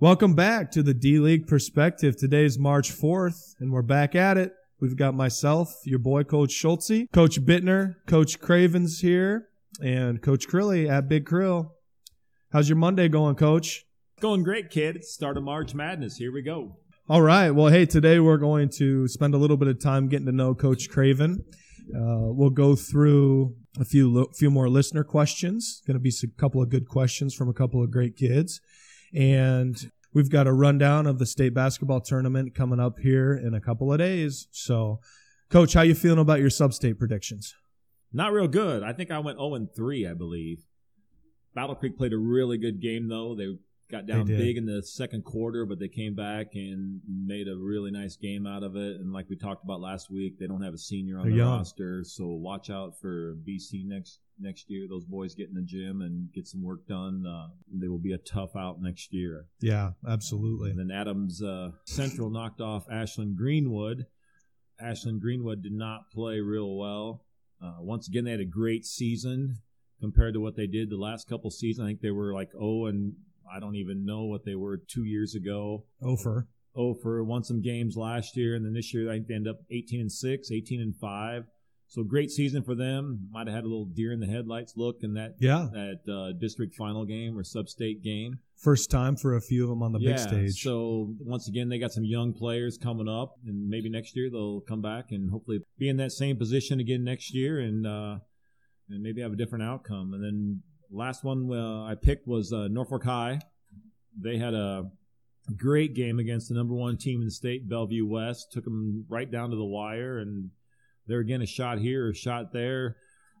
Welcome back to the D League Perspective. Today is March 4th, and we're back at it. We've got myself, your boy, Coach Schultze, Coach Bittner, Coach Craven's here, and Coach Crilly at Big Krill. How's your Monday going, Coach? Going great, kid. It's the start of March Madness. Here we go. All right. Well, hey, today we're going to spend a little bit of time getting to know Coach Craven. Uh, we'll go through a few few more listener questions. Going to be a couple of good questions from a couple of great kids, and we've got a rundown of the state basketball tournament coming up here in a couple of days. So, Coach, how you feeling about your sub-state predictions? Not real good. I think I went 0 and 3, I believe. Battle Creek played a really good game though. They got down big in the second quarter, but they came back and made a really nice game out of it. And like we talked about last week, they don't have a senior on the roster, so watch out for BC next next year. Those boys get in the gym and get some work done. Uh, they will be a tough out next year. Yeah, absolutely. And then Adams uh, Central knocked off Ashland Greenwood. Ashland Greenwood did not play real well. Uh, once again, they had a great season compared to what they did the last couple seasons. I think they were like 0 and I don't even know what they were two years ago. Ofer. Ofer won some games last year, and then this year I think they end up 18 and six, 18 and five. So great season for them. Might have had a little deer in the headlights look in that yeah that uh, district final game or sub-state game. First time for a few of them on the yeah, big stage. So once again, they got some young players coming up, and maybe next year they'll come back and hopefully be in that same position again next year, and uh, and maybe have a different outcome. And then last one uh, I picked was uh, Norfolk High. They had a great game against the number one team in the state, Bellevue West. Took them right down to the wire, and they're again a shot here, a shot there.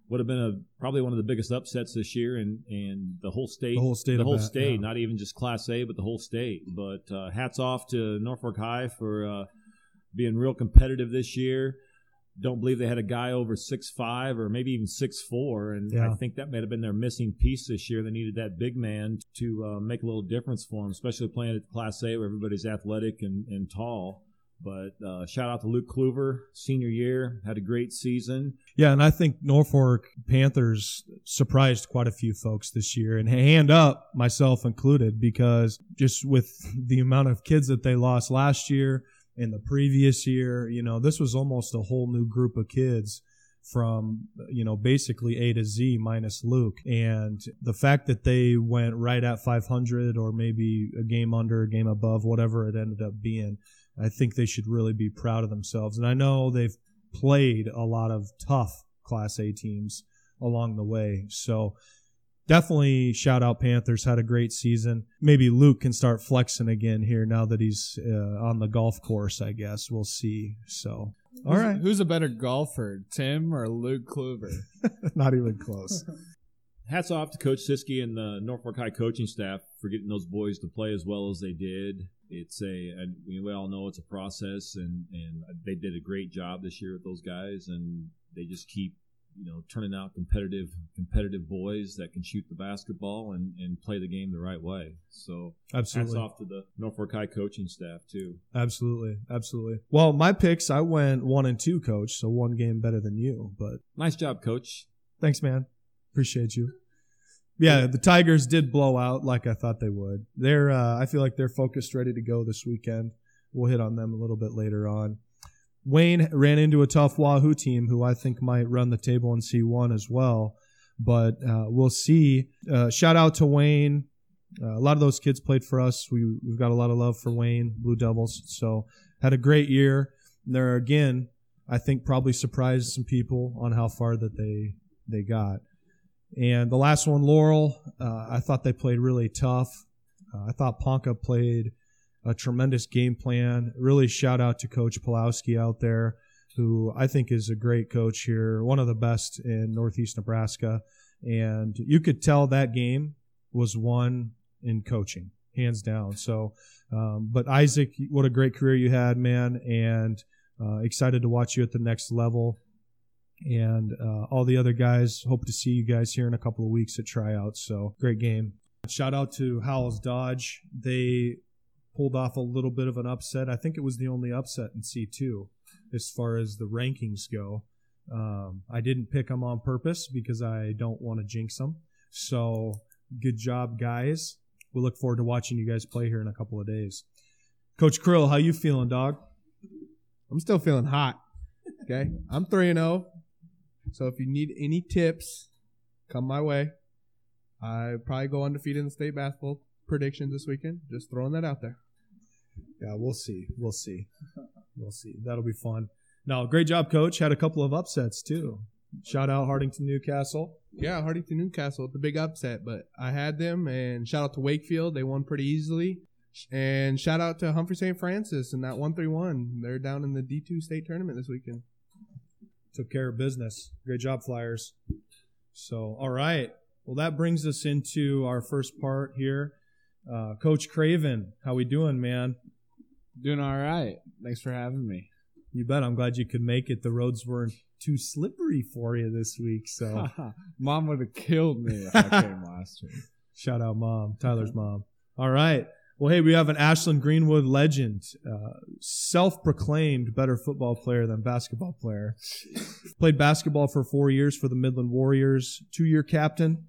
Would have been a probably one of the biggest upsets this year, and and the whole state, the whole state, the whole that, state, yeah. not even just Class A, but the whole state. But uh, hats off to Norfolk High for uh, being real competitive this year don't believe they had a guy over six five or maybe even six four, and yeah. I think that may have been their missing piece this year. They needed that big man to uh, make a little difference for them, especially playing at Class A where everybody's athletic and, and tall. But uh, shout out to Luke Kluver, senior year, had a great season. Yeah, and I think Norfolk Panthers surprised quite a few folks this year, and hand up, myself included, because just with the amount of kids that they lost last year in the previous year. You know, this was almost a whole new group of kids from you know basically A to Z minus Luke and the fact that they went right at 500 or maybe a game under a game above whatever it ended up being I think they should really be proud of themselves and I know they've played a lot of tough class A teams along the way so definitely shout out Panthers. Had a great season. Maybe Luke can start flexing again here now that he's uh, on the golf course. I guess we'll see. So, all who's, right, who's a better golfer, Tim or Luke Kluver? Not even close. Hats off to Coach Siski and the Norfolk High coaching staff for getting those boys to play as well as they did. It's a, we all know it's a process, and and they did a great job this year with those guys, and they just keep you know, turning out competitive competitive boys that can shoot the basketball and, and play the game the right way. So absolutely, hats off to the Norfolk High coaching staff too. Absolutely, absolutely. Well, my picks, I went one and two, coach, so one game better than you. But nice job, coach. Thanks, man. Appreciate you. Yeah, the Tigers did blow out like I thought they would. They're, uh, I feel like they're focused, ready to go this weekend. We'll hit on them a little bit later on. Wayne ran into a tough Wahoo team who I think might run the table in C1 as well. But uh, we'll see. Uh, shout out to Wayne. Uh, a lot of those kids played for us. We, we've got a lot of love for Wayne, Blue Devils. So had a great year. And they're, again, I think probably surprised some people on how far that they, they got. And the last one, Laurel, uh, I thought they played really tough. Uh, I thought Ponca played a tremendous game plan. Really shout out to Coach Pulowski out there, who I think is a great coach here, one of the best in Northeast Nebraska. And you could tell that game was won in coaching, hands down. So, um, but Isaac, what a great career you had, man, and uh, excited to watch you at the next level. And uh, all the other guys, hope to see you guys here in a couple of weeks at tryouts. So, great game. Shout out to Howells Dodge. They pulled off a little bit of an upset. I think it was the only upset in C2 as far as the rankings go. Um, I didn't pick them on purpose because I don't want to jinx them. So good job, guys. we look forward to watching you guys play here in a couple of days. Coach Krill, how you feeling, dog? I'm still feeling hot. Okay, I'm three and zero. So if you need any tips, come my way. I probably go undefeated in the state basketball predictions this weekend. Just throwing that out there. Yeah, we'll see. We'll see. We'll see. That'll be fun. Now, great job, coach. Had a couple of upsets too. Shout out Hartington Newcastle. Yeah, Hartington Newcastle, the big upset, but I had them, and shout out to Wakefield. They won pretty easily. And shout out to Humphrey St. Francis and that 131. They're down in the D2 state tournament this weekend. Took care of business. Great job, Flyers. So, all right. Well, that brings us into our first part here. Uh, Coach Craven, how we doing, man? Doing all right. Thanks for having me. You bet. I'm glad you could make it. The roads weren't too slippery for you this week. So, Mom would have killed me if I came last week. shout out, mom, Tyler's mom. All right. Well, hey, we have an Ashland Greenwood legend, uh, self-proclaimed better football player than basketball player. Played basketball for four years for the Midland Warriors, two-year captain,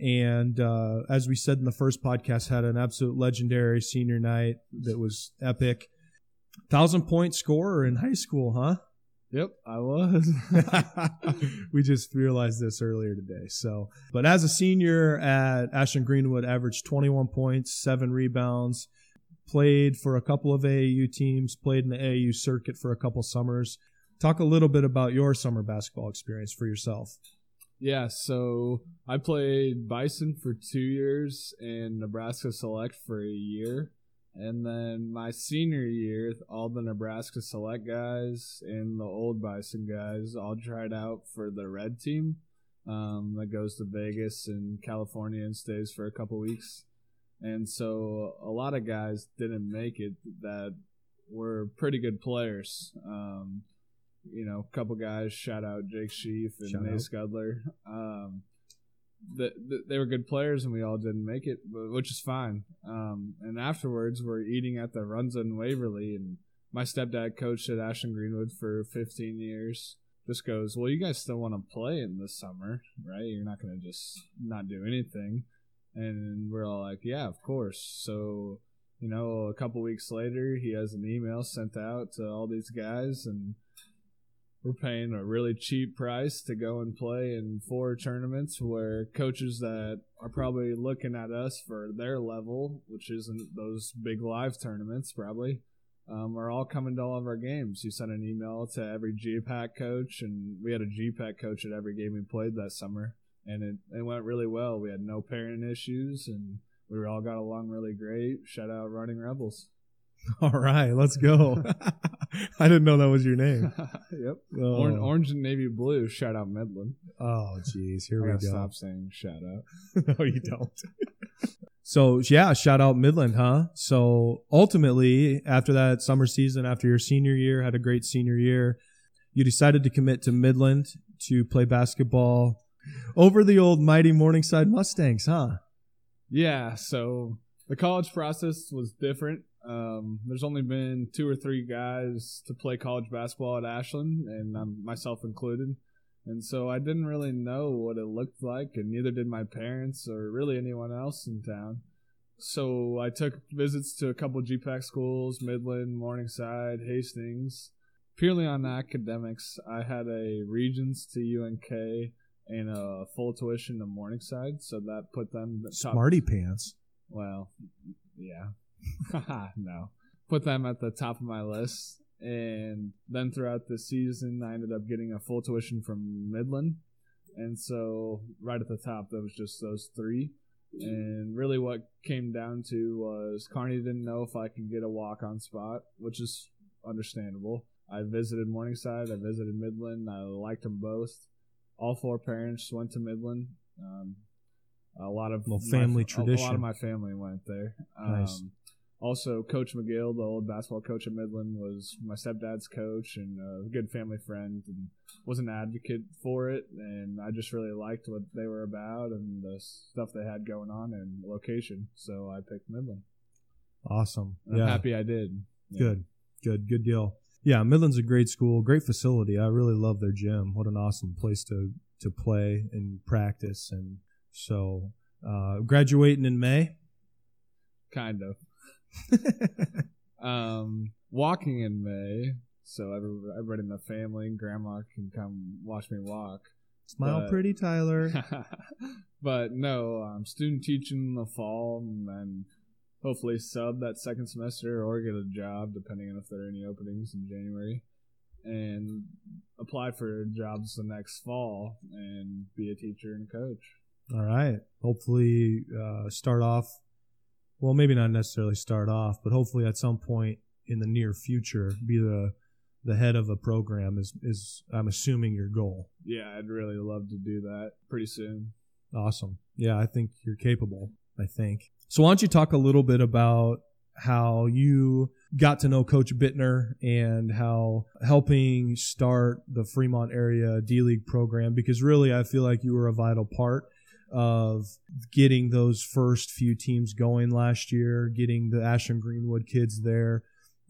and uh, as we said in the first podcast, had an absolute legendary senior night that was epic. Thousand point scorer in high school, huh? Yep, I was. we just realized this earlier today. So, but as a senior at Ashland Greenwood, averaged 21 points, seven rebounds, played for a couple of AAU teams, played in the AAU circuit for a couple summers. Talk a little bit about your summer basketball experience for yourself. Yeah, so I played Bison for two years and Nebraska Select for a year. And then my senior year, all the Nebraska Select guys and the old Bison guys all tried out for the red team um, that goes to Vegas and California and stays for a couple weeks. And so a lot of guys didn't make it that were pretty good players. Um, you know, a couple guys, shout out Jake Sheaf and Shout Nate out. Scudler. Um, the, the, they were good players and we all didn't make it, but, which is fine. Um, and afterwards, we're eating at the Runza in Waverly, and my stepdad coached at Ashland Greenwood for 15 years. Just goes, well, you guys still want to play in the summer, right? You're not going to just not do anything. And we're all like, yeah, of course. So, you know, a couple weeks later, he has an email sent out to all these guys, and we're paying a really cheap price to go and play in four tournaments where coaches that are probably looking at us for their level, which isn't those big live tournaments, probably, um, are all coming to all of our games. You sent an email to every GPAC coach, and we had a GPAC coach at every game we played that summer, and it, it went really well. We had no parent issues, and we all got along really great. Shout out Running Rebels. All right, let's go. I didn't know that was your name. yep. Oh, Orange, orange and navy blue. Shout out Midland. oh jeez, here we go. stop saying shout out. no, you don't. so yeah, shout out Midland, huh? So ultimately, after that summer season, after your senior year, had a great senior year, you decided to commit to Midland to play basketball over the old mighty Morningside Mustangs, huh? Yeah, so the college process was different. Um, there's only been two or three guys to play college basketball at Ashland, and um, myself included. And so I didn't really know what it looked like, and neither did my parents or really anyone else in town. So I took visits to a couple GPAC schools, Midland, Morningside, Hastings. Purely on academics, I had a Regents to UNK and a full tuition to Morningside, so that put them the top Smarty pants. well, yeah. no. Put them at the top of my list. And then throughout the season, I ended up getting a full tuition from Midland. And so, right at the top, there was just those three. And really, what came down to was Kearney didn't know if I could get a walk on spot, which is understandable. I visited Morningside, I visited Midland, I liked them both. All four parents went to Midland. Um, a lot of Little my- family a- A lot tradition. of my family went there. Nice. Also, Coach McGill, the old basketball coach at Midland, was my stepdad's coach and a good family friend, and was an advocate for it. And I just really liked what they were about and the stuff they had going on and location. So I picked Midland. Awesome. Yeah. I'm happy I did. Yeah. Good, good, good deal. Yeah, Midland's a great school, great facility. I really love their gym. What an awesome place to to play and practice. And so, uh, graduating in May. kind of. Um, walking in May, so every- everybody in the family and grandma can come watch me walk. Smile But- pretty, Tyler. but no, I'm student teaching in the fall, and then hopefully sub that second semester or get a job, depending on if there are any openings in January, and apply for jobs the next fall and be a teacher and a coach. All right. Hopefully, uh, start off. Well, maybe not necessarily start off, but hopefully at some point in the near future, be the the head of a program is is I'm assuming your goal. Yeah, I'd really love to do that pretty soon. Awesome. Yeah, I think you're capable. I think. So why don't you talk a little bit about how you got to know Coach Bittner and how helping start the Fremont area D League program because really I feel like you were a vital part of getting those first few teams going last year, getting the Ashland Greenwood kids there.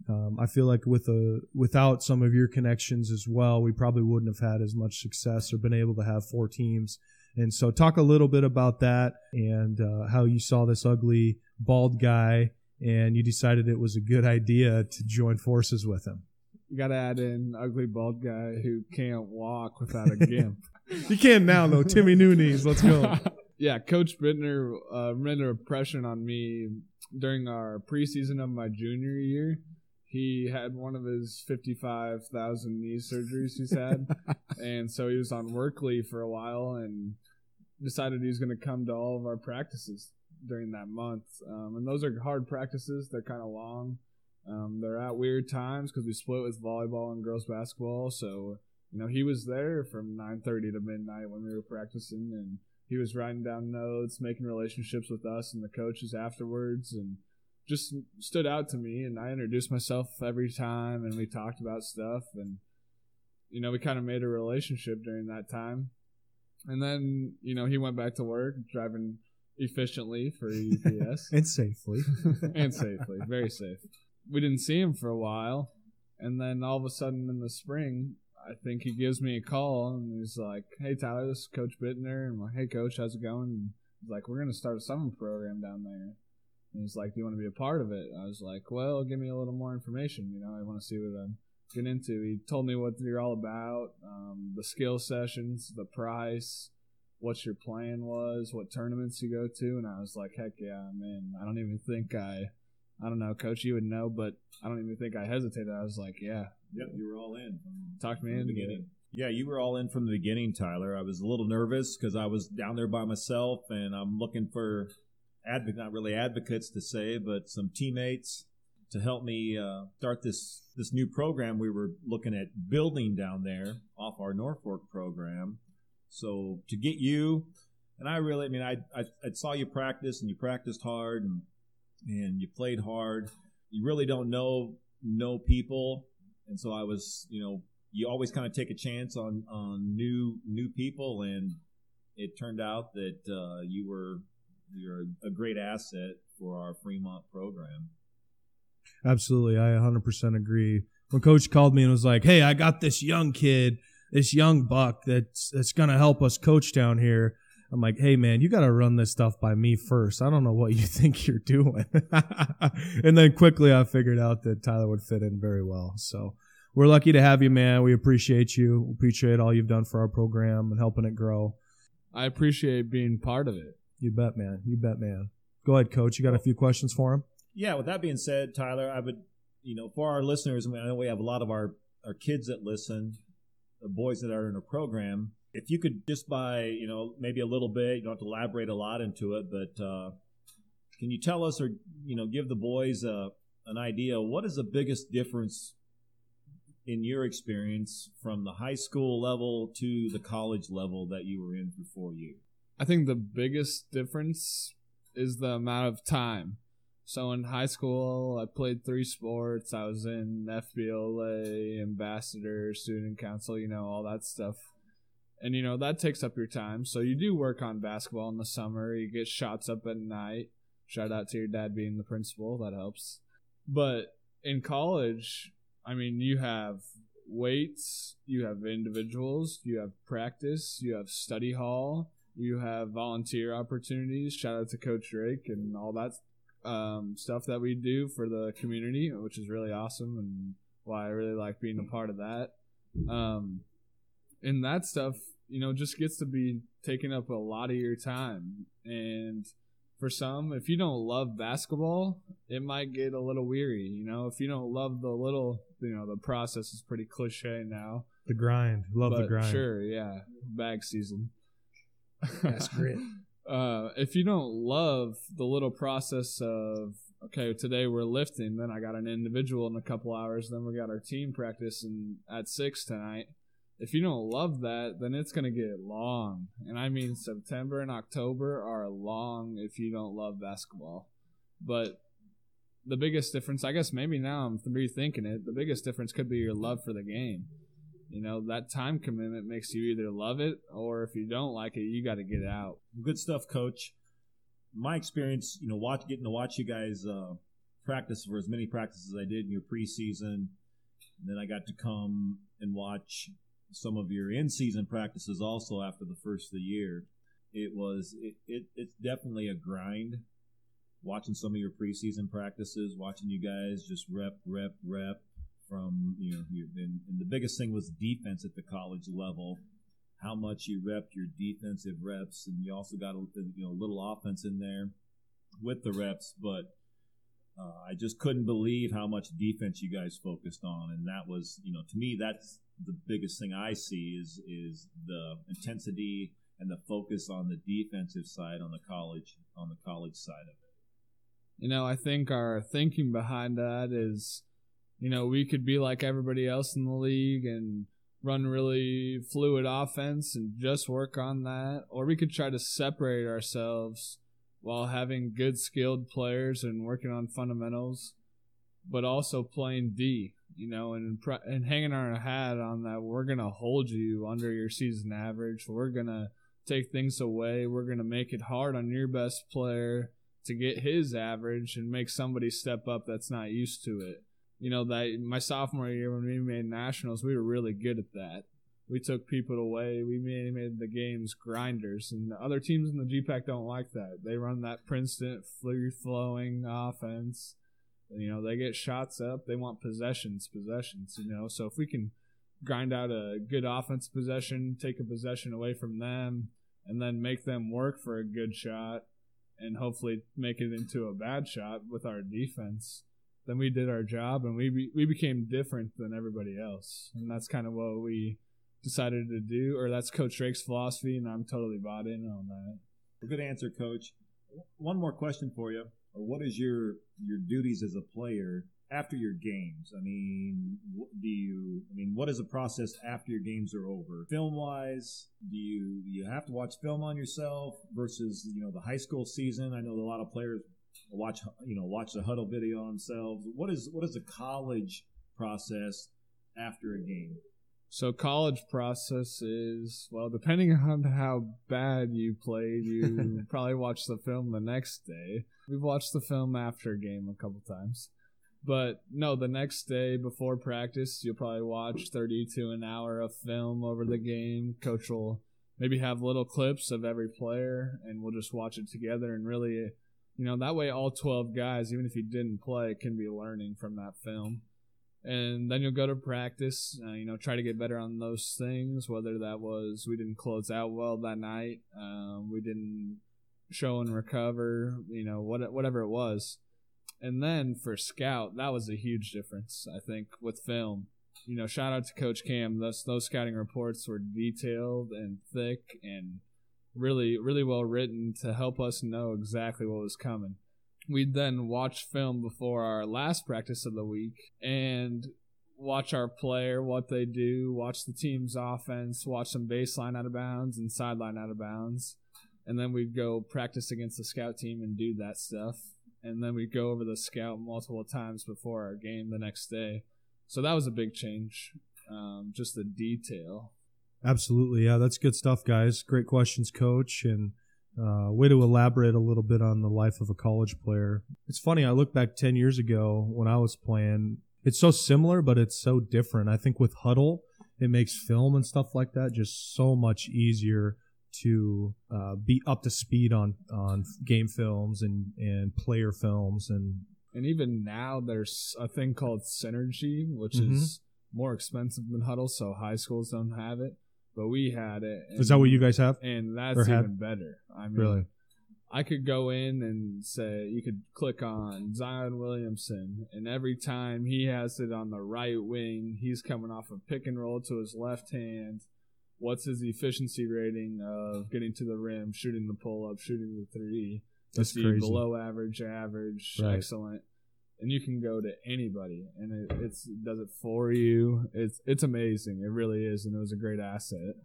Um, I feel like with a without some of your connections as well, we probably wouldn't have had as much success or been able to have four teams. And so, talk a little bit about that and uh, how you saw this ugly bald guy, and you decided it was a good idea to join forces with him. You got to add in ugly bald guy who can't walk without a gimp. You can now, though. Timmy Nunes, let's go. yeah, Coach Bittner uh, made an impression on me during our preseason of my junior year. He had one of his 55,000 knee surgeries he's had. and so he was on work leave for a while and decided he was going to come to all of our practices during that month. Um, and those are hard practices, they're kind of long. Um, they're at weird times because we split with volleyball and girls basketball. So, you know, he was there from 9.30 to midnight when we were practicing and he was writing down notes, making relationships with us and the coaches afterwards, and just stood out to me. And I introduced myself every time, and we talked about stuff, and you know, we kind of made a relationship during that time. And then, you know, he went back to work driving efficiently for UPS and safely. and safely, very safe. We didn't see him for a while, and then all of a sudden in the spring, I think he gives me a call and he's like, "Hey Tyler, this is Coach Bittner." And I'm like, "Hey Coach, how's it going?" And he's like, "We're gonna start a summer program down there." And he's like, "Do you want to be a part of it?" I was like, "Well, give me a little more information. You know, I want to see what I'm getting into." He told me what you're all about, um, the skill sessions, the price, what your plan was, what tournaments you go to, and I was like, "Heck yeah, I'm in." I don't even think I, I don't know, Coach, you would know, but I don't even think I hesitated. I was like, "Yeah, Yep, you were all in. From, talk me from the beginning. Yeah, you were all in from the beginning, Tyler. I was a little nervous because I was down there by myself, and I'm looking for advocate, not really advocates to say, but some teammates to help me uh, start this this new program we were looking at building down there off our Norfolk program. So to get you, and I really, I mean, I I, I saw you practice, and you practiced hard, and and you played hard. You really don't know know people, and so I was, you know, you always kind of take a chance on on new new people, and it turned out that uh, you were you're a great asset for our Fremont program. Absolutely, I 100% agree. When Coach called me and was like, "Hey, I got this young kid, this young buck that's that's gonna help us coach down here," I'm like, "Hey, man, you got to run this stuff by me first. I don't know what you think you're doing." and then quickly, I figured out that Tyler would fit in very well. So we're lucky to have you, man. We appreciate you. We appreciate all you've done for our program and helping it grow. I appreciate being part of it. You bet, man. You bet, man. Go ahead, Coach. You got a few questions for him? Yeah. With that being said, Tyler, I would, you know, for our listeners, I, mean, I know we have a lot of our our kids that listen, the boys that are in a program. If you could just by, you know, maybe a little bit, you don't have to elaborate a lot into it, but uh, can you tell us or you know give the boys an idea what is the biggest difference in your experience from the high school level to the college level that you were in for four years? I think the biggest difference is the amount of time. So in high school, I played three sports. I was in FBLA, ambassador, student council, you know, all that stuff. And you know, that takes up your time. So you do work on basketball in the summer. You get shots up at night. Shout out to your dad being the principal, that helps. But in college, I mean, you have weights, you have individuals, you have practice, you have study hall, you have volunteer opportunities. Shout out to Coach Drake and all that um, stuff that we do for the community, which is really awesome and why I really like being a part of that. Um, and that stuff, you know, just gets to be taking up a lot of your time. And for some, if you don't love basketball, it might get a little weary. You know, if you don't love the little, you know, the process is pretty cliche now. The grind. Love the grind. Sure, yeah, bag season. That's great. uh, if you don't love the little process of okay, today we're lifting, then I got an individual in a couple hours, then we got our team practice and at six tonight. If you don't love that, then it's gonna get long, and I mean September and October are long if you don't love basketball. But the biggest difference, I guess, maybe now I'm rethinking it. The biggest difference could be your love for the game. You know, that time commitment makes you either love it or if you don't like it, you got to get out. Good stuff, Coach. My experience, you know, watch getting to watch you guys uh, practice for as many practices as I did in your preseason, and then I got to come and watch some of your in-season practices also after the first of the year. It was it, it it's definitely a grind. Watching some of your preseason practices, watching you guys just rep, rep, rep from you know, and, and the biggest thing was defense at the college level how much you rep your defensive reps, and you also got a you know little offense in there with the reps. But uh, I just couldn't believe how much defense you guys focused on, and that was you know to me that's the biggest thing I see is is the intensity and the focus on the defensive side on the college on the college side of it. You know, I think our thinking behind that is, you know, we could be like everybody else in the league and run really fluid offense and just work on that, or we could try to separate ourselves while having good skilled players and working on fundamentals, but also playing D, you know, and and hanging our hat on that we're gonna hold you under your season average. We're gonna take things away. We're gonna make it hard on your best player to get his average and make somebody step up that's not used to it. You know, that my sophomore year when we made nationals, we were really good at that. We took people away. We made, made the games grinders, and the other teams in the GPAC don't like that. They run that Princeton free flowing offense. You know, they get shots up. They want possessions, possessions. You know, so if we can grind out a good offense possession, take a possession away from them, and then make them work for a good shot, and hopefully make it into a bad shot with our defense, then we did our job and we be, we became different than everybody else, and that's kind of what we decided to do, or that's Coach Drake's philosophy, and I'm totally bought in on that. Good answer, Coach. One more question for you. Or what is your your duties as a player after your games? I mean, what do you? I mean, what is the process after your games are over? Film wise, do you you have to watch film on yourself versus you know the high school season? I know a lot of players watch you know watch the Hudl video on themselves. What is what is the college process after a game? So college process is well, depending on how bad you played, you probably watch the film the next day. We've watched the film after game a couple times. But no, the next day before practice, you'll probably watch 30 to an hour of film over the game. Coach will maybe have little clips of every player, and we'll just watch it together. And really, you know, that way all 12 guys, even if you didn't play, can be learning from that film and then you'll go to practice. Uh, you know, try to get better on those things. Whether that was we didn't close out well that night, um, we didn't show and recover. You know, what whatever it was. And then for scout, that was a huge difference. I think with film. You know, shout out to Coach Cam. Those those scouting reports were detailed and thick and really really well written to help us know exactly what was coming we'd then watch film before our last practice of the week and watch our player, what they do, watch the team's offense, watch some baseline out of bounds and sideline out of bounds. And then we'd go practice against the scout team and do that stuff. And then we'd go over the scout multiple times before our game the next day. So that was a big change. Um, just the detail. Absolutely. Yeah, that's good stuff, guys. Great questions, coach. And uh, way to elaborate a little bit on the life of a college player. It's funny, I look back 10 years ago when I was playing. It's so similar, but it's so different. I think with Hudl, it makes film and stuff like that just so much easier to uh, be up to speed on on game films and and player films and And even now, there's a thing called Synergy, which Mhm. is more expensive than Hudl, so high schools don't have it. But we had it. is that what you guys have? And that's had? even better. I mean, Really? I could go in and say you could click on Zion Williamson, and every time he has it on the right wing, he's coming off a pick and roll to his left hand. What's his efficiency rating of getting to the rim, shooting the pull up, shooting the three? That's crazy. below average, average, Right. excellent? And you can go to anybody, and it, it's it does it for you. It's it's amazing. It really is, and it was a great asset.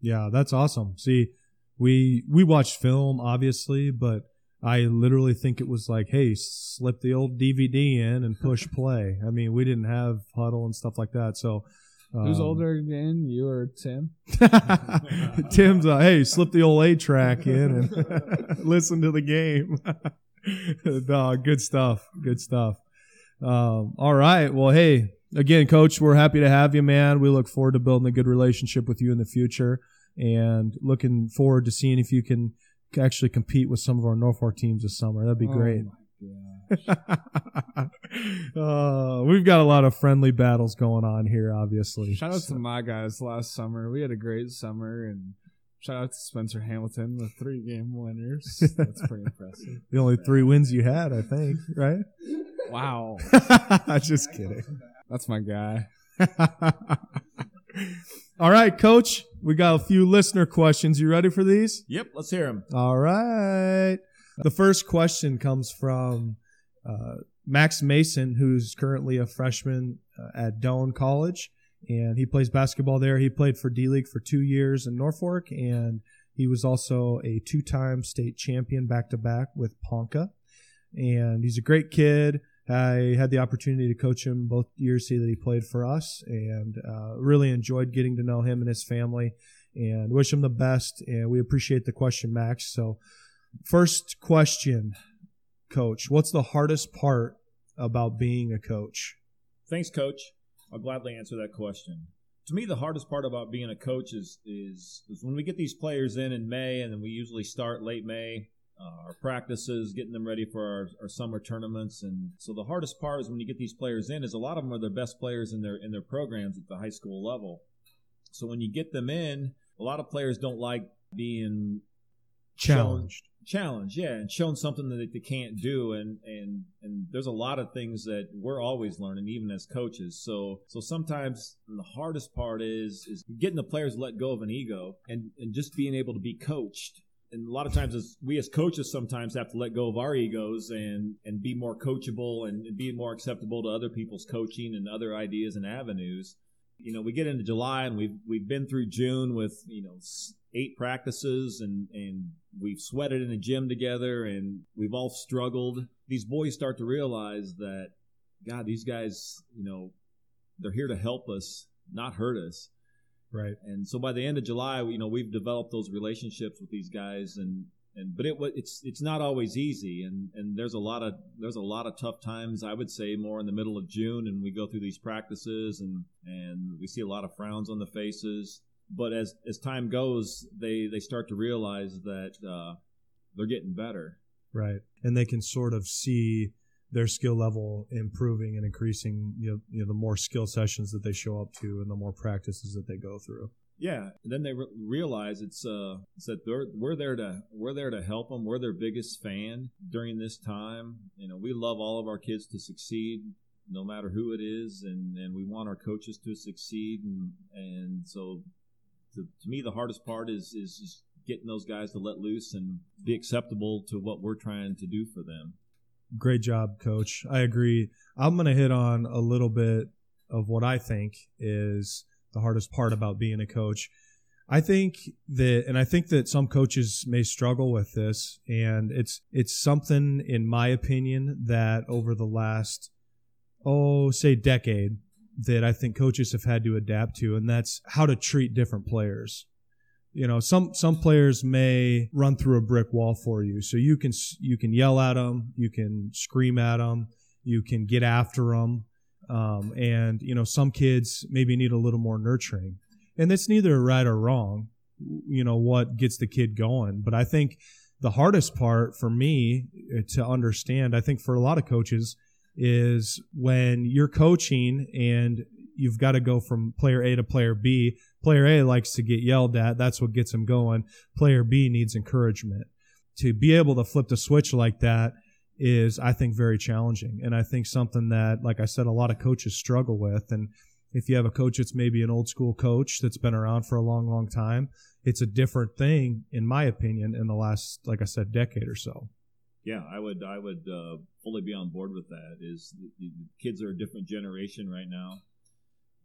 Yeah, that's awesome. See, we we watched film obviously, but I literally think it was like, hey, slip the old DVD in and push play. I mean, we didn't have Hudl and stuff like that. So, Who's um, older again? You or Tim? Tim's uh, hey, slip the old A track in and listen to the game. no, good stuff. Good stuff. Um, all right. Well, hey, again, coach, we're happy to have you, man. We look forward to building a good relationship with you in the future and looking forward to seeing if you can actually compete with some of our Norfolk teams this summer. That'd be Oh great. Uh, we've got a lot of friendly battles going on here, obviously. Shout out to my guys last summer. We had a great summer, and shout out to Spencer Hamilton, the three game winners. That's pretty impressive. the only three wins you had, I think, right? Wow, Just kidding. that's my guy. All right, coach. We got a few listener questions. You ready for these? Yep, let's hear them. All right. The first question comes from uh, Max Mason, who's currently a freshman uh, at Doane College, and he plays basketball there. He played for D League for two years in Norfolk, and he was also a two-time state champion back to back with Ponca. And he's a great kid. I had the opportunity to coach him both years that he played for us, and uh, really enjoyed getting to know him and his family. And wish him the best. And we appreciate the question, Max. So, first question, Coach, what's the hardest part about being a coach? Thanks, Coach. I'll gladly answer that question. To me, the hardest part about being a coach is is, is when we get these players in in May, and then we usually start late May. Uh, our practices, getting them ready for our, our summer tournaments, and so the hardest part is when you get these players in. Is a lot of them are the best players in their in their programs at the high school level. So when you get them in, a lot of players don't like being shown- Challenged. yeah and shown something that they can't do and and and there's a lot of things that we're always learning even as coaches. So so sometimes the hardest part is is getting the players to let go of an ego and and just being able to be coached. And a lot of times as we as coaches sometimes have to let go of our egos and and be more coachable and be more acceptable to other people's coaching and other ideas and avenues you know we get into july and we've we've been through june with you know eight practices and and we've sweated in a gym together and we've all struggled these boys start to realize that god these guys you know they're here to help us not hurt us Right. and so by the end of July, you know, we've developed those relationships with these guys, and and but it it's it's not always easy, and and there's a lot of there's a lot of tough times. I would say more in the middle of June, and we go through these practices, and and we see a lot of frowns on the faces. But as as time goes, they they start to realize that uh, they're getting better. Right. And they can sort of see their skill level improving and increasing, you know, you know, the more skill sessions that they show up to and the more practices that they go through. Yeah, and then they re- realize it's uh it's that they're, we're there to we're there to help them. We're their biggest fan during this time. You know, we love all of our kids to succeed, no matter who it is, and and we want our coaches to succeed. And and so, to, to me, the hardest part is is just getting those guys to let loose and be acceptable to what we're trying to do for them. Great job, coach. I agree. I'm going to hit on a little bit of what I think is the hardest part about being a coach. I think that, and I think that some coaches may struggle with this, and it's it's something, in my opinion, that over the last, oh, say, decade, that I think coaches have had to adapt to, and that's how to treat different players you know some some players may run through a brick wall for you so you can you can yell at them you can scream at them you can get after them um, and you know some kids maybe need a little more nurturing and it's neither right or wrong you know what gets the kid going. But I think the hardest part for me uh, to understand, I think for a lot of coaches, is when you're coaching and you've got to go from player A to player B. Player A likes to get yelled at. That's what gets him going. Player B needs encouragement. To be able to flip the switch like that is, I think, very challenging. And I think something that, like I said, a lot of coaches struggle with. And if you have a coach that's maybe an old school coach that's been around for a long, long time, it's a different thing, in my opinion, in the last, like I said, decade or so. Yeah, I would I would uh, fully be on board with that. Is the, the kids are a different generation right now,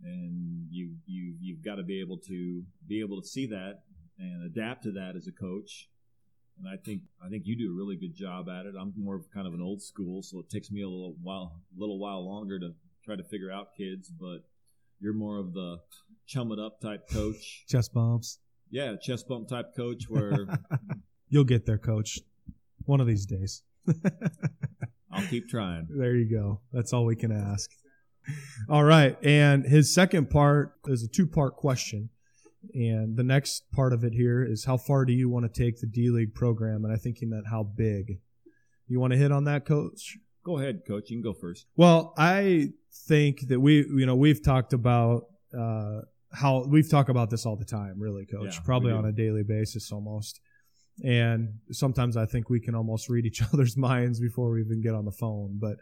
and you you you've got to be able to be able to see that and adapt to that as a coach. And I think I think you do a really good job at it. I'm more of kind of an old school, so it takes me a little while a little while longer to try to figure out kids. But you're more of the chum it up type coach. Chest bumps. Yeah, chest bump type coach where You'll get there, coach. One of these days. I'll keep trying. There you go. That's all we can ask. All right. And his second part is a two part question. And the next part of it here is how far do you want to take the D League program? And I think he meant how big. You want to hit on that, coach? Go ahead, coach. You can go first. Well, I think that we, you know, we've talked about uh, how we've talked about this all the time, really, coach. Yeah, Probably on a daily basis almost. And sometimes I think we can almost read each other's minds before we even get on the phone. But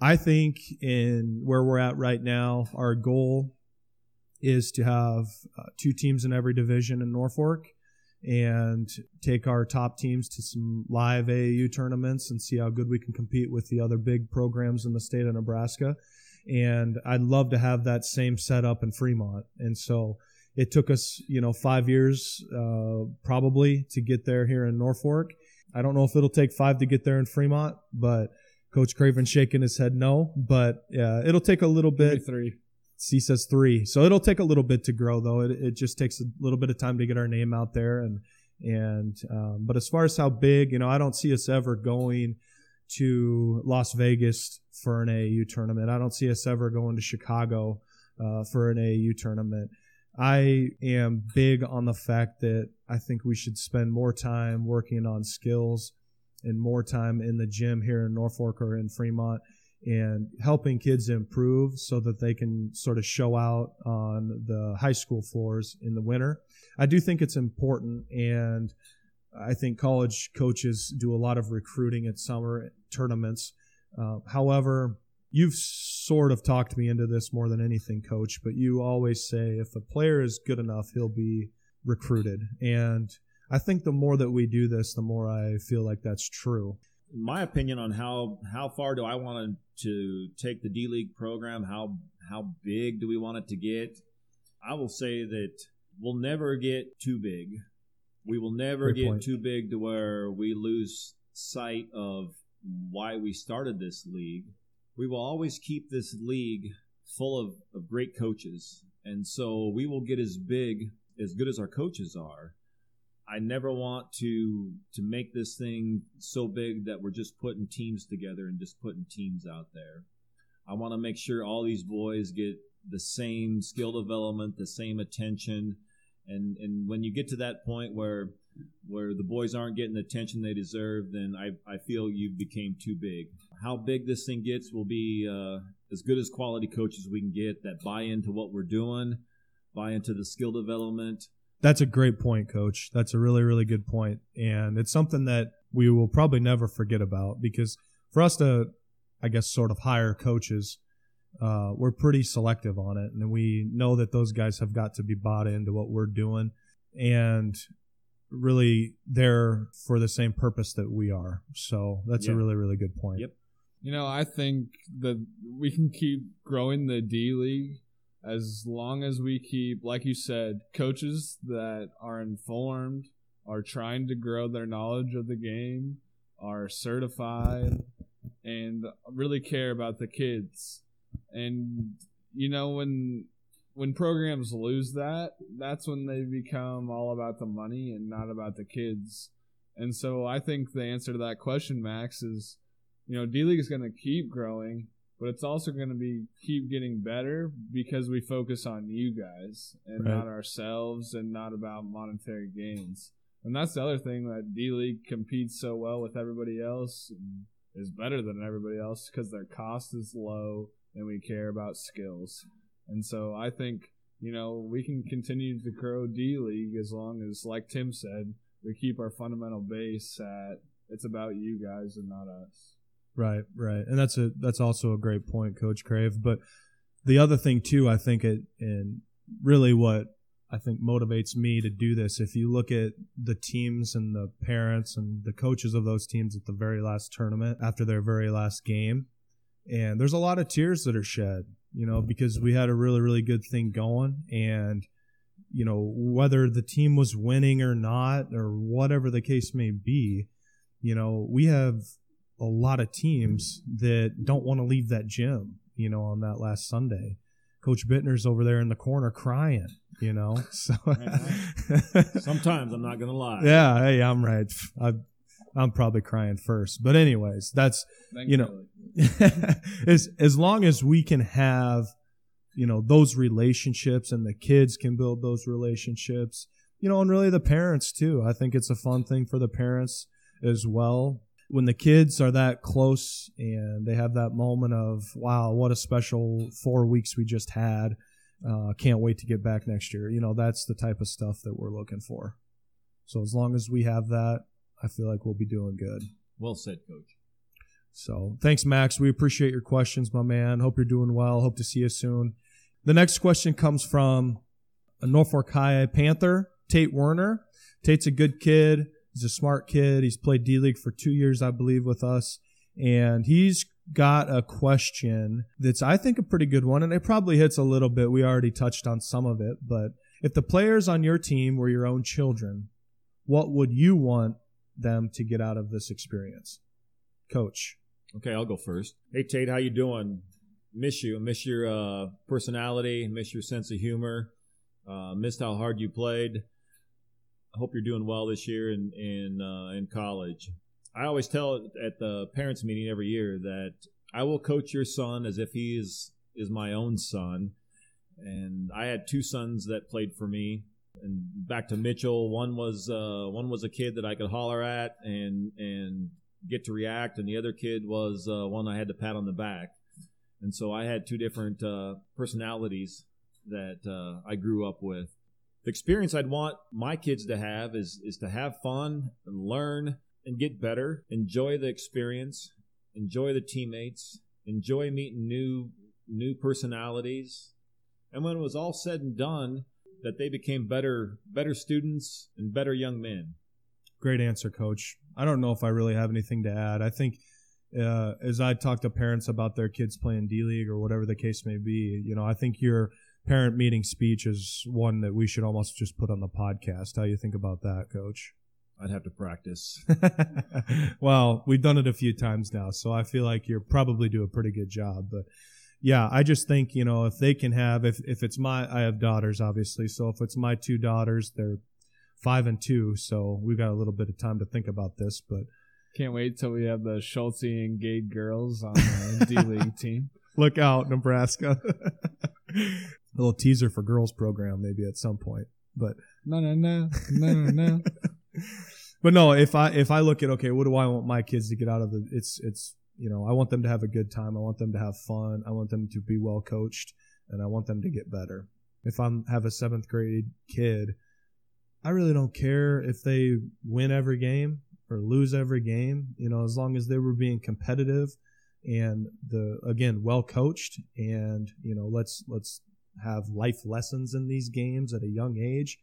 I think in where we're at right now, our goal is to have uh, two teams in every division in Norfolk and take our top teams to some live AAU tournaments and see how good we can compete with the other big programs in the state of Nebraska. And I'd love to have that same setup in Fremont. And so it took us, you know, five years uh, probably to get there here in Norfolk. I don't know if it'll take five to get there in Fremont, but Coach Craven shaking his head no. But uh, it'll take a little Maybe bit. three. C says three. So it'll take a little bit to grow, though. It, it just takes a little bit of time to get our name out there. And and um, but as far as how big, you know, I don't see us ever going to Las Vegas for an AAU tournament. I don't see us ever going to Chicago uh, for an AAU tournament. I am big on the fact that I think we should spend more time working on skills and more time in the gym here in Norfolk or in Fremont and helping kids improve so that they can sort of show out on the high school floors in the winter. I do think it's important and I think college coaches do a lot of recruiting at summer tournaments. Uh, however, you've sort of talked me into this more than anything, coach, but you always say if a player is good enough, he'll be recruited. And I think the more that we do this, the more I feel like that's true. My opinion on how how far do I want to take the D League program? How how big do we want it to get? I will say that we'll never get too big. We will never Great get point. too big to where we lose sight of why we started this league. We will always keep this league full of, of great coaches. And so we will get as big, as good as our coaches are. I never want to to make this thing so big that we're just putting teams together and just putting teams out there. I want to make sure all these boys get the same skill development, the same attention, and and when you get to that point where where the boys aren't getting the attention they deserve, then I, I feel you became too big. How big this thing gets will be uh, as good as quality coaches we can get that buy into what we're doing, buy into the skill development, That's a great point, coach. That's a really, really good point. And it's something that we will probably never forget about because for us to, I guess, sort of hire coaches, uh, we're pretty selective on it. And we know that those guys have got to be bought into what we're doing and really there for the same purpose that we are. So that's a really, really good point. Yep. You know, I think that we can keep growing the D League as long as we keep, like you said, coaches that are informed, are trying to grow their knowledge of the game, are certified, and really care about the kids. And you know, when when programs lose that, that's when they become all about the money and not about the kids. And so I think the answer to that question, Max, is you know, D League is going to keep growing, but it's also going to be keep getting better because we focus on you guys and Right. not ourselves and not about monetary gains. And that's the other thing that D League competes so well with everybody else and is better than everybody else because their cost is low and we care about skills. And so I think, you know, we can continue to grow D League as long as, like Tim said, we keep our fundamental base at it's about you guys and not us. Right, right, and that's a that's also a great point, Coach Crave. But the other thing too, I think it and really what I think motivates me to do this. If you look at the teams and the parents and the coaches of those teams at the very last tournament after their very last game, and there's a lot of tears that are shed, you know, because we had a really really good thing going, and you know whether the team was winning or not or whatever the case may be, you know we have a lot of teams that don't want to leave that gym, you know, on that last Sunday. Coach Bittner's over there in the corner crying, you know. So Sometimes I'm not gonna lie. Yeah, hey, I'm right. I I'm probably crying first. But anyways, that's You know, as as long as we can have you know those relationships and the kids can build those relationships you know and really the parents too i think it's a fun thing for the parents as well when the kids are that close and they have that moment of wow what a special four weeks we just had uh, can't wait to get back next year you know that's the type of stuff that we're looking for so as long as we have that i feel like we'll be doing good Well said, Coach. so thanks, Max. We appreciate your questions, my man. Hope you're doing well. Hope to see you soon. The next question comes from a Norfolk High Panther, Tate Werner. Tate's a good kid. He's a smart kid. He's played D League for two years, I believe, with us. And he's got a question that's, I think, a pretty good one. And it probably hits a little bit. We already touched on some of it. But if the players on your team were your own children, what would you want them to get out of this experience? Coach. Okay, I'll go first. Hey Tate, how you doing? Miss you. Miss your uh, personality. Miss your sense of humor. Uh, missed how hard you played. I hope you're doing well this year in in uh, in college. I always tell at the parents meeting every year that I will coach your son as if he is is my own son. And I had two sons that played for me. And back to Mitchell, one was uh, one was a kid that I could holler at and and get to react, and the other kid was uh, one I had to pat on the back. And so I had two different uh, personalities that uh, I grew up with. The experience I'd want my kids to have is is to have fun and learn and get better. Enjoy the experience. Enjoy the teammates. Enjoy meeting new new personalities. And when it was all said and done, that they became better better students and better young men. Great answer, Coach. I don't know if I really have anything to add. I think uh, as I talk to parents about their kids playing D League or whatever the case may be, you know, I think your parent meeting speech is one that we should almost just put on the podcast. How you think about that, Coach? I'd have to practice. well, we've done it a few times now, so I feel like you're probably do a pretty good job. But yeah, I just think you know if they can have if if it's my I have daughters obviously, so if it's my two daughters, they're five and two, so we've got a little bit of time to think about this. But Can't wait till we have the Schulte and Gade girls on the D League team. look out, Nebraska. A little teaser for girls program maybe at some point, but No, no, no, no, no, but no, if I if I look at okay, what do I want my kids to get out of the? It's it's you know I want them to have a good time. I want them to have fun. I want them to be well coached, and I want them to get better. If I'm have a seventh grade kid, I really don't care if they win every game or lose every game. You know, as long as they were being competitive and the again well coached, and you know let's let's have life lessons in these games at a young age.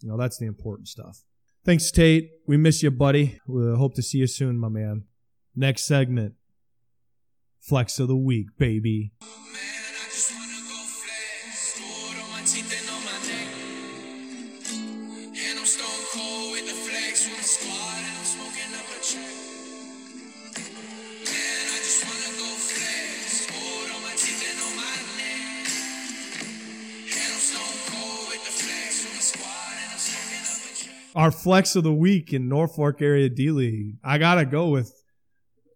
You know, that's the important stuff. Thanks, Tate. We miss you, buddy. We hope to see you soon, my man. Next segment Flex of the Week, baby. Man, Our Flex of the Week in Norfolk area D League. I got to go with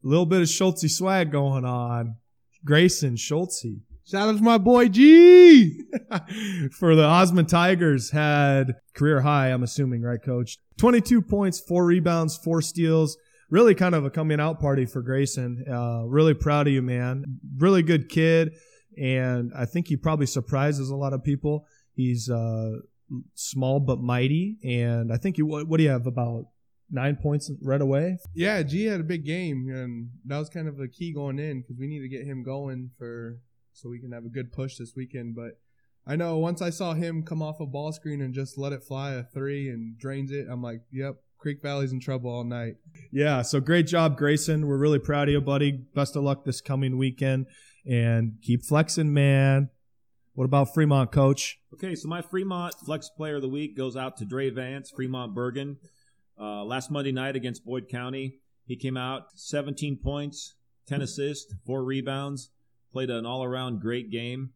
a little bit of Schulte swag going on. Grayson Schultze Shout out to my boy G. for the Osmond Tigers had career high, I'm assuming, right, coach? 22 points, four rebounds, four steals. Really kind of a coming out party for Grayson. Uh, really proud of you, man. Really good kid. And I think he probably surprises a lot of people. He's uh, small but mighty. And I think you, what, what do you have, about nine points right away? Yeah, G had a big game, and that was kind of a key going in because we need to get him going for so we can have a good push this weekend. But I know once I saw him come off a ball screen and just let it fly a three and drains it, I'm like, yep, Creek Valley's in trouble all night. Yeah, so great job, Grayson. We're really proud of you, buddy. Best of luck this coming weekend. And keep flexing, man. What about Fremont, coach? Okay, so my Fremont Flex Player of the Week goes out to Dre Vance, Fremont Bergan. Uh, last Monday night against Boyd County, he came out 17 points, 10 assists, four rebounds, played an all-around great game.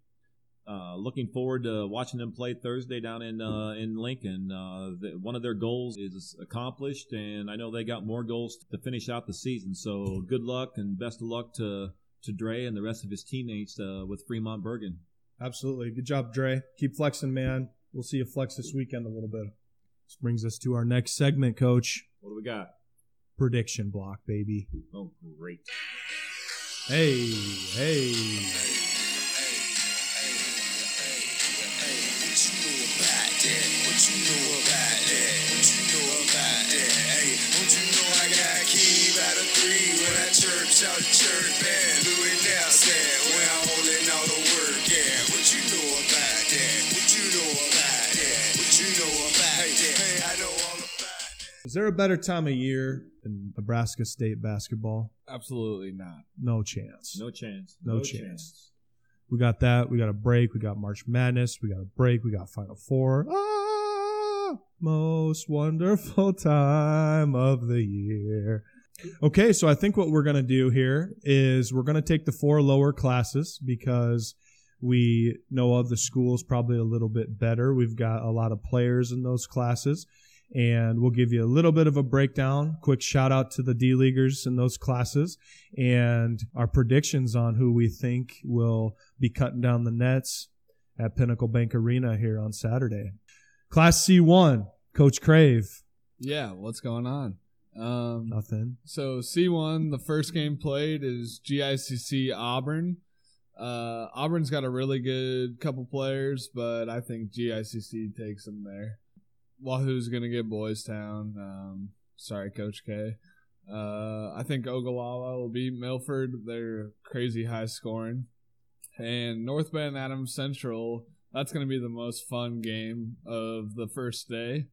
Uh, looking forward to watching them play Thursday down in uh, in Lincoln. Uh, the, one of their goals is accomplished, and I know they got more goals to finish out the season. So good luck and best of luck to to Dre and the rest of his teammates uh, with Fremont Bergan. Absolutely. Good job, Dre. Keep flexing, man. We'll see you flex this weekend a little bit. This brings us to our next segment, coach. What do we got? Prediction block, baby. Oh, great. Hey, hey. Hey, hey, hey, hey. What you know about that? What Is there a better time of year than Nebraska State basketball? Absolutely not. No chance. No chance. No chance. We got that. We got a break. We got March Madness. We got a break. We got Final Four. Ah, most wonderful time of the year. Okay, so I think what we're going to do here is we're going to take the four lower classes because we know of the schools probably a little bit better. We've got a lot of players in those classes, and we'll give you a little bit of a breakdown. Quick shout out to the D leaguers in those classes and our predictions on who we think will be cutting down the nets at Pinnacle Bank Arena here on Saturday. Class C1, Coach Crave. Yeah, what's going on? Um, Nothing. so C1, the first game played is GICC Auburn. Uh, Auburn's got a really good couple players, but I think GICC takes them there. Wahoo's gonna get Boys Town. Um, sorry, Coach K. Uh, I think Ogallala will beat Milford. They're crazy high scoring. And North Bend Adams Central, that's going to be the most fun game of the first day.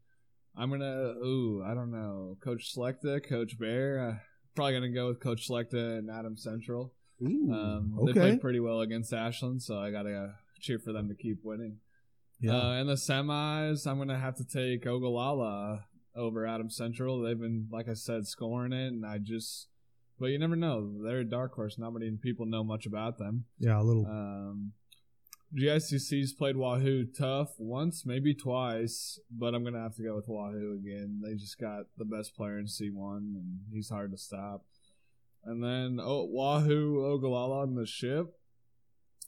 I'm going to, ooh, I don't know. Coach Selecta, Coach Bear. Uh, probably going to go with Coach Selecta and Adams Central. Ooh, Um, They okay. played pretty well against Ashland, so I got to uh, cheer for them to keep winning. Yeah. Uh, in the semis, I'm gonna have to take Ogallala over Adam Central. They've been, like I said, scoring it, and I just, but you never know. They're a dark horse. Not many people know much about them. yeah, a little. Um, GICC's played Wahoo tough once, maybe twice, but I'm gonna have to go with Wahoo again. They just got the best player in C1, and he's hard to stop. And then oh, Wahoo Ogallala on the ship.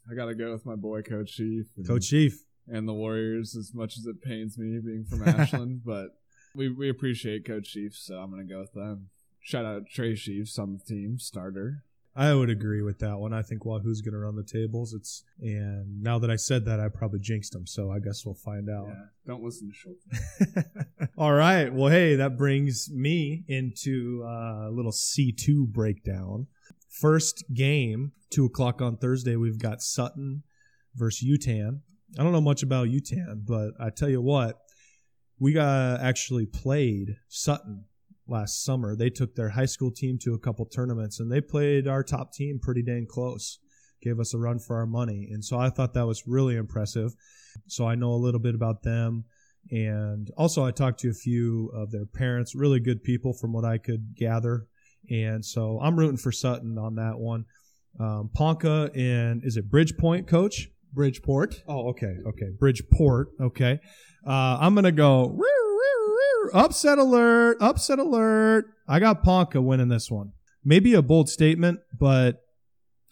I gotta go with my boy Coach Chief. Coach Chief. And the Warriors as much as it pains me being from Ashland, but we, we appreciate Coach Chiefs, so I'm gonna go with them. Shout out Trey Chiefs on the team, starter. I would agree with that one. I think Wahoo's going to run the tables. It's and now that I said that, I probably jinxed him. So I guess we'll find out. Yeah, don't listen to Schultz. All right. Well, hey, that brings me into uh, a little C2 breakdown. First game, 2 o'clock on Thursday, we've got Sutton versus Yutan. I don't know much about Yutan, but I tell you what, we got actually played Sutton last summer. They took their high school team to a couple tournaments and they played our top team pretty dang close. Gave us a run for our money. And so I thought that was really impressive. So I know a little bit about them. And also, I talked to a few of their parents, really good people from what I could gather. And so I'm rooting for Sutton on that one. Um, Ponca and is it Bridgepoint, coach? Bridgeport. Oh, okay, okay. Bridgeport, okay. Uh, I'm gonna go upset alert, upset alert. I got Ponca winning this one. Maybe a bold statement, but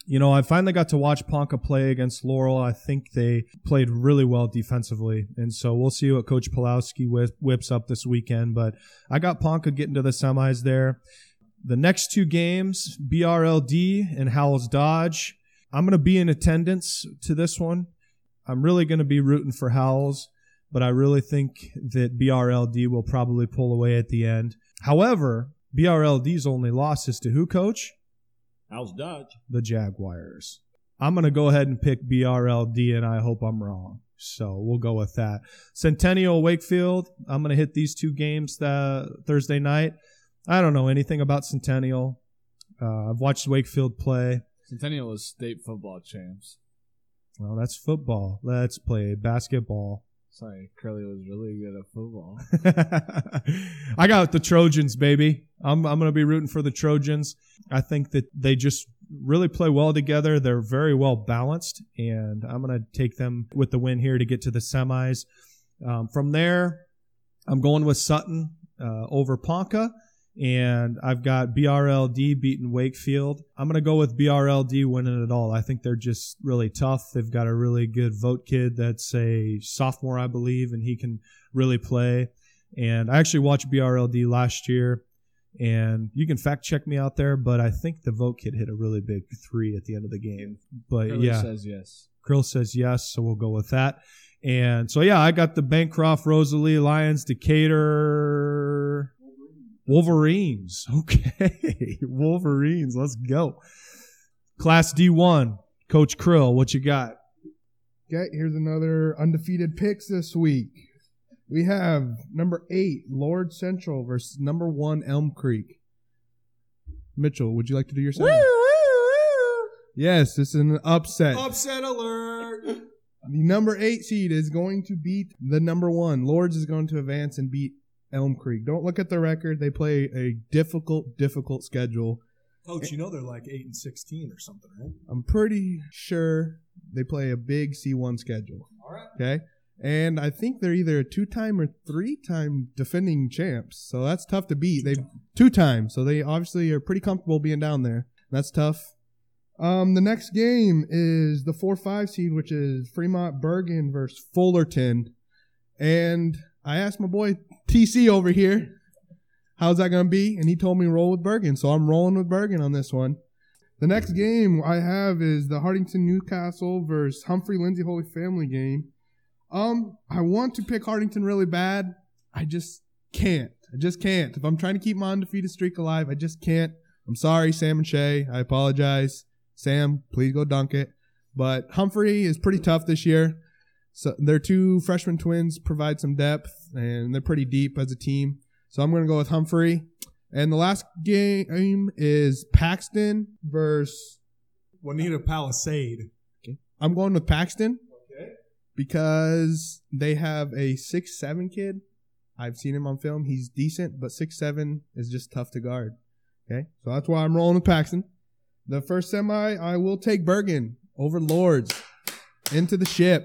you know, I finally got to watch Ponca play against Laurel. I think they played really well defensively. And so we'll see what Coach Pulowski whips up this weekend. But I got Ponca getting to the semis there. The next two games, BRLD and Howells Dodge. I'm going to be in attendance to this one. I'm really going to be rooting for Howells, but I really think that BRLD will probably pull away at the end. However, BRLD's only loss is to who, coach? How's Dodge? The Jaguars. I'm going to go ahead and pick BRLD, and I hope I'm wrong. So we'll go with that. Centennial Wakefield. I'm going to hit these two games the Thursday night. I don't know anything about Centennial. Uh, I've watched Wakefield play. Centennial is state football champs. Well, that's football. Let's play basketball. Sorry, Curly was really good at football. I got the Trojans, baby. I'm I'm gonna be rooting for the Trojans. I think that they just really play well together. They're very well balanced, and I'm gonna take them with the win here to get to the semis. Um, from there, I'm going with Sutton uh, over Ponca, and I've got BRLD beating Wakefield. I'm gonna go with BRLD winning it all. I think they're just really tough. They've got a really good vote kid that's a sophomore, I believe, and he can really play. And I actually watched BRLD last year, and you can fact check me out there, but I think the vote kid hit a really big three at the end of the game. But Curly yeah, says yes. Krill says yes, so we'll go with that. And so yeah, I got the Bancroft Rosalie Lyons Decatur Wolverines. Okay, Wolverines. Let's go. Class D1. Coach Krill, what you got? Okay, here's another undefeated picks this week. We have number eight, Lourdes Central versus number one, Elm Creek. Mitchell, would you like to do your sound? Yes, this is an upset. Upset alert. The number eight seed is going to beat the number one. Lourdes is going to advance and beat Elm Creek. Don't look at the record. They play a difficult, difficult schedule. Coach, you know they're like eight and sixteen or something, right? I'm pretty sure they play a big C1 schedule. All right. Okay. And I think they're either a two time or three time defending champs. So that's tough to beat. They two times. So they obviously are pretty comfortable being down there. That's tough. Um, the next game is the four five seed, which is Fremont Bergan versus Fullerton. And I asked my boy TC over here, how's that gonna be? And he told me roll with Bergan. So I'm rolling with Bergan on this one. The next game I have is the Hartington Newcastle versus Humphrey Lindsay Holy Family game. Um, I want to pick Hartington really bad. I just can't. I just can't. If I'm trying to keep my undefeated streak alive, I just can't. I'm sorry, Sam and Shay. I apologize. Sam, please go dunk it. But Humphrey is pretty tough this year. So their two freshman twins provide some depth, and they're pretty deep as a team. So I'm going to go with Humphrey. And the last game is Paxton versus. Wauneta Palisade. I'm going with Paxton because they have a six seven kid. I've seen him on film. He's decent, but six seven is just tough to guard. Okay, so that's why I'm rolling with Paxton. The first semi, I will take Bergan over Lourdes into the ship.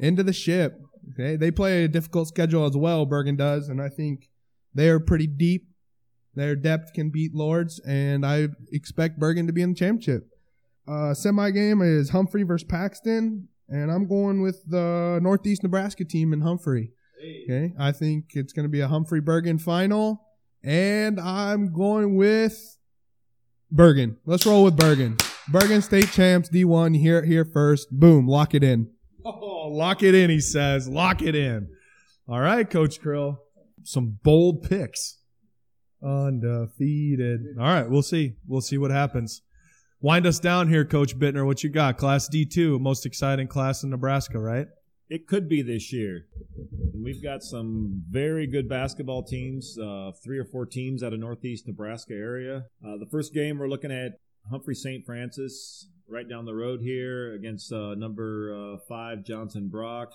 Into the ship. Okay, they play a difficult schedule as well. Bergan does, and I think they are pretty deep. Their depth can beat Lourdes, and I expect Bergan to be in the championship. Uh, semi game is Humphrey versus Paxton, and I'm going with the Northeast Nebraska team in Humphrey. Okay, I think it's going to be a Humphrey Bergan final, and I'm going with Bergan. Let's roll with Bergan. Bergan State champs D1. You hear it here first. Boom, lock it in. Oh, lock it in, he says. Lock it in. All right, Coach Krill. Some bold picks. Undefeated. All right, we'll see. We'll see what happens. Wind us down here, Coach Bittner. What you got? Class D2, most exciting class in Nebraska, right? It could be this year. And we've got some very good basketball teams, uh, three or four teams out of Northeast Nebraska area. Uh, the first game we're looking at Humphrey St. Francis right down the road here against uh, number uh, five Johnson Brock.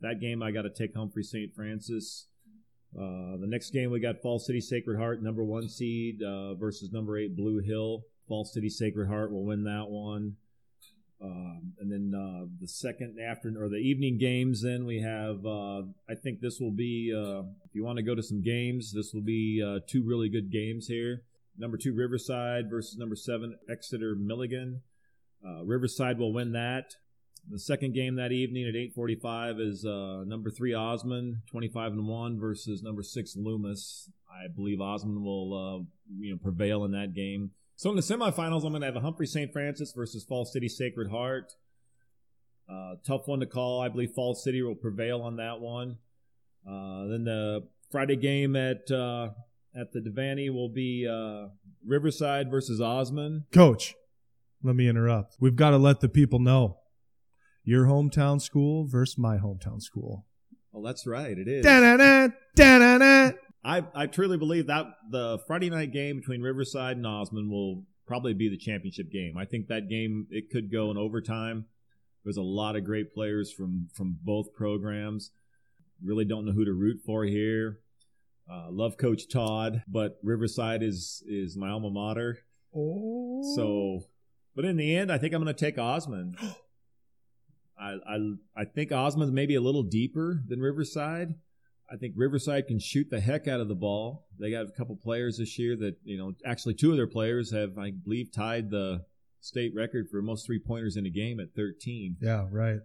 That game I got to take Humphrey St. Francis. Uh, the next game we got Falls City Sacred Heart, number one seed uh, versus number eight Blue Hill. Falls City Sacred Heart will win that one. Um, and then uh, the second afternoon or the evening games, then we have. Uh, I think this will be. If you want to go to some games, this will be two really good games here. Number two Riverside versus number seven Exeter Milligan. Uh, Riverside will win that. The second game that evening at 8:45 is uh, number three Osmond, 25 and one versus number six Loomis. I believe Osmond will uh, you know prevail in that game. So in the semifinals, I'm going to have a Humphrey St. Francis versus Falls City Sacred Heart. Uh, tough one to call. I believe Falls City will prevail on that one. Uh, then the Friday game at uh, at the Devaney will be uh, Riverside versus Osmond. Coach, let me interrupt. We've got to let the people know your hometown school versus my hometown school. Oh, that's right. It is. Da-na-na, da-na-na. I, I truly believe that the Friday night game between Riverside and Osmond will probably be the championship game. I think that game it could go in overtime. There's a lot of great players from from both programs. Really don't know who to root for here. Uh, love Coach Todd, but Riverside is is my alma mater. Oh. So, but in the end, I think I'm going to take Osmond. I, I I think Osmond's maybe a little deeper than Riverside. I think Riverside can shoot the heck out of the ball. They got a couple players this year that you know, actually two of their players have, I believe, tied the state record for most three pointers in a game at 13. Yeah, right.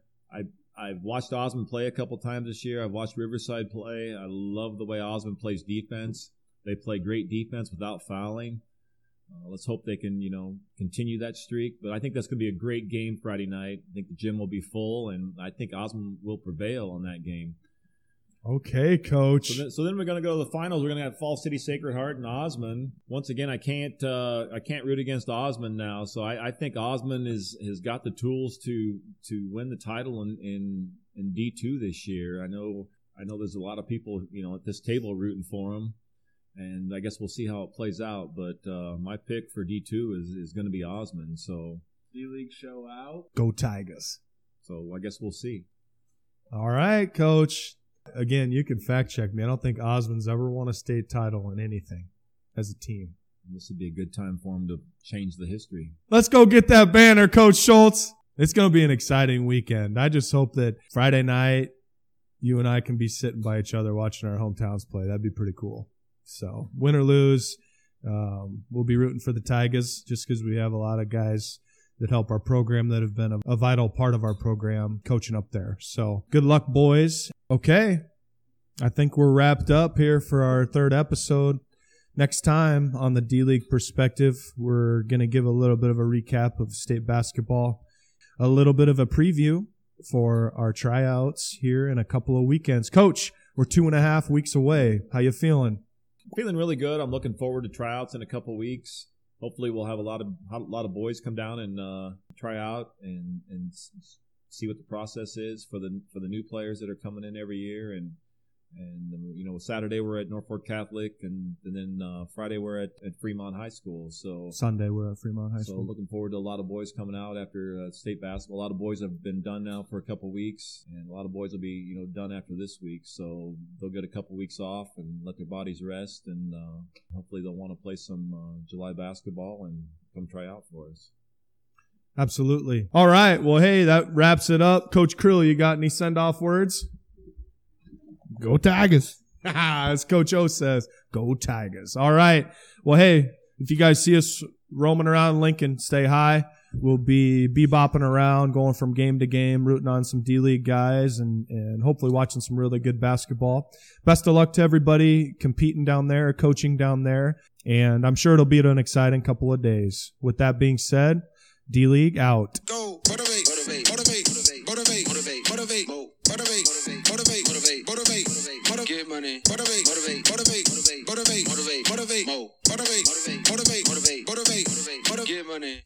I've watched Osmond play a couple times this year. I've watched Riverside play. I love the way Osmond plays defense. They play great defense without fouling. Uh, let's hope they can, you know, continue that streak. But I think that's going to be a great game Friday night. I think the gym will be full, and I think Osmond will prevail on that game. Okay, coach. So then, so then we're going to go to the finals. We're going to have Falls City Sacred Heart and Osmond. Once again, I can't uh, I can't root against Osmond now. So I, I think Osmond is has got the tools to to win the title in in, in D two this year. I know I know there's a lot of people you know at this table rooting for him, and I guess we'll see how it plays out. But uh, my pick for D two is is going to be Osmond. So D League show out. Go Tigers. so I guess we'll see. All right, coach. Again, you can fact check me. I don't think Osmond's ever won a state title in anything as a team. This would be a good time for him to change the history. Let's go get that banner, Coach Schultz. It's going to be an exciting weekend. I just hope that Friday night, you and I can be sitting by each other watching our hometowns play. That'd be pretty cool. So, win or lose, um, we'll be rooting for the Tigers just because we have a lot of guys that help our program that have been a, a vital part of our program coaching up there. So, good luck, boys. Okay. I think we're wrapped up here for our third episode. Next time on the D League perspective, we're going to give a little bit of a recap of state basketball, a little bit of a preview for our tryouts here in a couple of weekends. Coach, we're two and a half weeks away. How you feeling? Feeling really good. I'm looking forward to tryouts in a couple weeks. Hopefully, we'll have a lot of a lot of boys come down and uh, try out and and see what the process is for the for the new players that are coming in every year. And and um, you know, Saturday we're at Norfolk Catholic, and, and then uh, Friday we're at, at Fremont High School. So Sunday, we're at Fremont High so School. looking forward to a lot of boys coming out after uh, state basketball. A lot of boys have been done now for a couple weeks, and a lot of boys will be you know done after this week. So they'll get a couple weeks off and let their bodies rest, and uh, hopefully they'll want to play some uh, July basketball and come try out for us. Absolutely. All right. Well, hey, that wraps it up. Coach Krill, you got any send off words? Go Tigers. As Coach O says, go Tigers. All right. Well, hey, if you guys see us roaming around Lincoln, stay high. We'll be bebopping around, going from game to game, rooting on some D League guys, and, and hopefully watching some really good basketball. Best of luck to everybody competing down there, coaching down there, and I'm sure it'll be an exciting couple of days. With that being said, D League out. Go, motivate, motivate, motivate, get money, motivate, motivate, motivate, motivate, motivate, motivate, motivate, motivate, motivate, motivate, motivate, motivate, motivate, get money.